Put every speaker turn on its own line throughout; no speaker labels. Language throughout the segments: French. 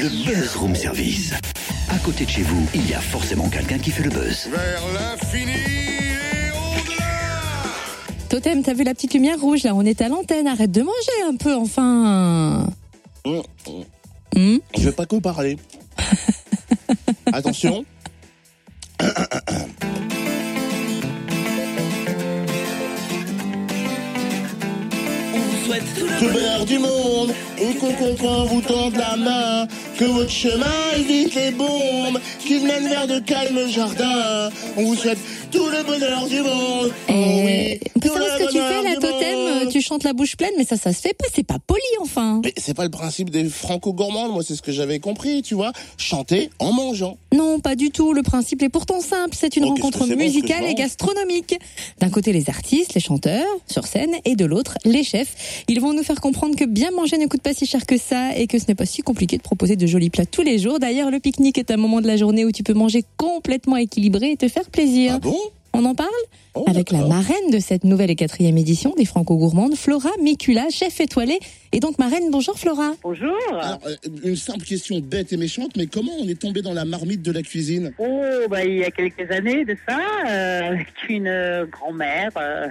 Le Buzz Room Service. À côté de chez vous, il y a forcément quelqu'un qui fait le buzz.
Vers l'infini et au-delà
Totem, t'as vu la petite lumière rouge là? On est à l'antenne, arrête de manger un peu enfin.
Hum,
Hmm?
Je vais pas que parler. Attention. Tout le bonheur du monde, et qu'on comprend vous tendre la main, que votre chemin évite les bombes, qui mènent vers de calmes jardins. On vous souhaite tout le bonheur du monde. Oh oui,
on peut
tout
savoir
le
ce que tu fais là. Tu chantes la bouche pleine, mais ça, ça se fait pas, c'est pas poli enfin.
Mais c'est pas le principe des franco-gourmandes, moi c'est ce que j'avais compris, tu vois. Chanter en mangeant.
Non, pas du tout. Le principe est pourtant simple. C'est une
Oh,
rencontre
ce
musicale et gastronomique. D'un côté, les artistes, les chanteurs, sur scène, et de l'autre, les chefs. Ils vont nous faire comprendre que bien manger ne coûte pas si cher que ça et que ce n'est pas si compliqué de proposer de jolis plats tous les jours. D'ailleurs, le pique-nique est un moment de la journée où tu peux manger complètement équilibré et te faire plaisir.
Ah bon?
On en parle
Oh,
avec la marraine de cette nouvelle et quatrième édition des Franco-Gourmandes, Flora Micula, chef étoilée. Et donc, marraine, bonjour Flora.
Bonjour.
Alors, euh, une simple question bête et méchante, mais comment on est tombé dans la marmite de la cuisine?
Oh, bah, il y a quelques années de ça, euh, avec une euh, grand-mère euh,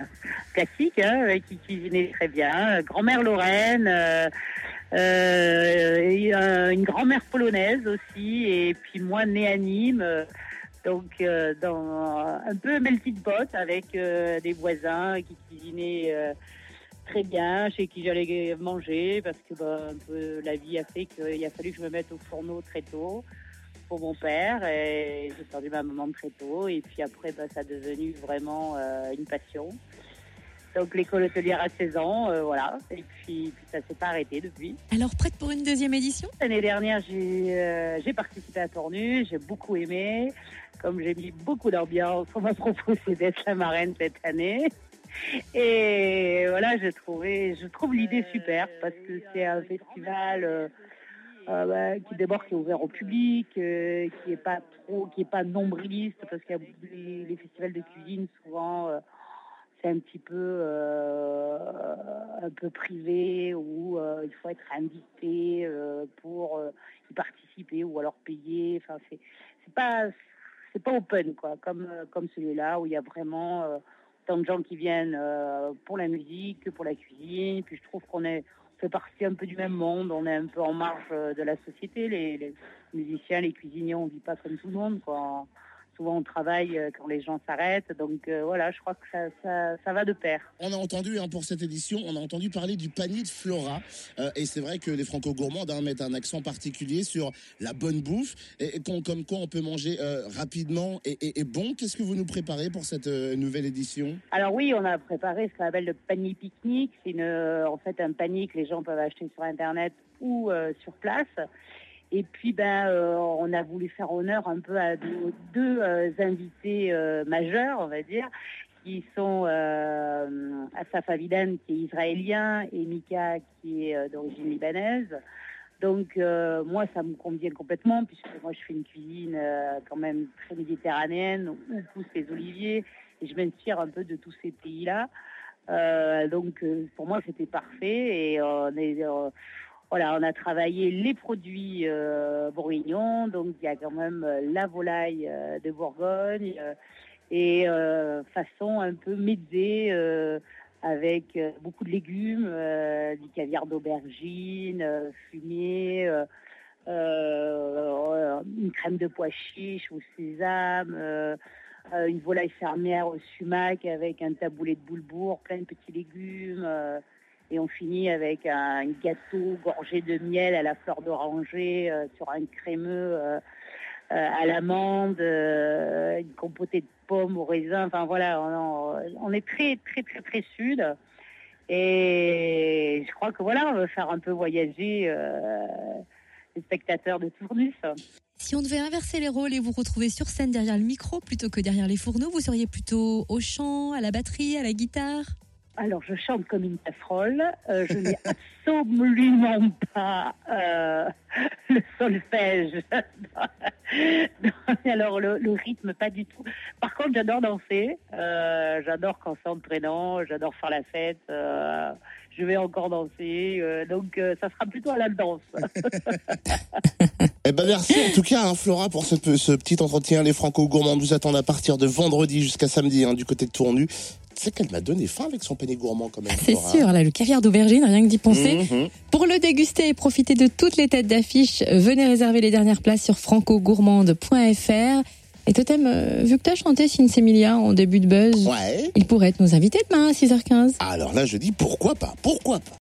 classique hein, qui cuisinait très bien, grand-mère Lorraine, euh, euh, et, euh, une grand-mère polonaise aussi, et puis moi née à Nîmes. Donc, euh, dans un peu melting pot avec euh, des voisins qui cuisinaient euh, très bien, chez qui j'allais manger, parce que bah, un peu, la vie a fait qu'il a fallu que je me mette au fourneau très tôt pour mon père et j'ai perdu ma maman très tôt et puis après bah, ça a devenu vraiment une passion. Donc l'école hôtelière à 16 ans, euh, voilà, et puis, puis ça s'est pas arrêté depuis.
Alors, prête pour une deuxième édition?
L'année dernière, j'ai euh, j'ai participé à Tournu, j'ai beaucoup aimé. Comme j'ai mis beaucoup d'ambiance, on m'a proposé d'être la marraine cette année. Et voilà, j'ai trouvé, je trouve l'idée super parce que c'est un festival euh, bah, qui d'abord qui est ouvert au public, qui est pas trop, qui est pas nombriliste parce qu'il y a les, les festivals de cuisine souvent. Un petit peu euh, un peu privé où euh, il faut être invité euh, pour y participer ou alors payer. Enfin, c'est pas c'est pas open quoi, comme comme celui-là où il y a vraiment tant de gens qui viennent pour la musique que pour la cuisine. Puis je trouve qu'on est fait partie un peu du même monde. On est un peu en marge de la société. Les, les musiciens, les cuisiniers, on vit pas comme tout le monde quoi. Souvent on travaille euh, quand les gens s'arrêtent. Donc euh, voilà, je crois que ça, ça, ça va de pair.
On a entendu hein, pour cette édition, on a entendu parler du panier de Flora. Euh, et c'est vrai que les franco-gourmandes hein, mettent un accent particulier sur la bonne bouffe. Et, comme quoi on peut manger euh, rapidement et, et- et bon. Qu'est-ce que vous nous préparez pour cette nouvelle édition?
Alors oui, on a préparé ce qu'on appelle le panier pique-nique. C'est en fait un panier que les gens peuvent acheter sur Internet ou sur place. Et puis ben, euh, on a voulu faire honneur un peu à nos deux euh, invités euh, majeurs, on va dire, qui sont Asaf Avidan qui est israélien et Mika qui est d'origine libanaise. Donc moi ça me convient complètement puisque moi je fais une cuisine quand même très méditerranéenne où poussent les oliviers et je m'inspire un peu de tous ces pays-là. Donc pour moi c'était parfait et on est voilà on a travaillé les produits euh, bourguignons donc il y a quand même euh, la volaille euh, de Bourgogne et façon un peu euh, avec beaucoup de légumes, du caviar d'aubergine, fumier, une crème de pois chiche au sésame, une volaille fermière au sumac avec un taboulé de boulebourg, plein de petits légumes. Et on finit avec un gâteau gorgé de miel à la fleur d'oranger euh, sur un crémeux euh, euh, à l'amande, une compotée de pommes au raisin. Enfin voilà, on, est très très très très sud. Et je crois que voilà, on va faire un peu voyager les spectateurs de Tournus.
Si on devait inverser les rôles et vous retrouver sur scène derrière le micro plutôt que derrière les fourneaux, vous seriez plutôt au chant, à la batterie, à la guitare?
Alors, je chante comme une casserole. Euh, je n'ai absolument pas euh, le solfège. Alors, le, le rythme, pas du tout. Par contre, j'adore danser. Euh, j'adore quand c'est entraînant. J'adore faire la fête. Euh, je vais encore danser. euh, donc, euh, ça sera plutôt à la danse.
Eh ben merci en tout cas, hein, Flora, pour ce petit entretien. Les Franco-Gourmands nous attendent à partir de vendredi jusqu'à samedi hein, du côté de Tournu. Tu sais qu'elle m'a donné faim avec son panier gourmand quand même.
C'est
Flora.
sûr, là, le caviar d'aubergine, rien que d'y penser.
Mhm.
Pour le déguster et profiter de toutes les têtes d'affiche, venez réserver les dernières places sur francogourmande.fr. Et Totem, euh, vu que tu as chanté Sinsemilia en début de buzz,
Ouais.
il pourrait être nos invités demain à 6h15.
Alors là, je dis pourquoi pas, pourquoi pas.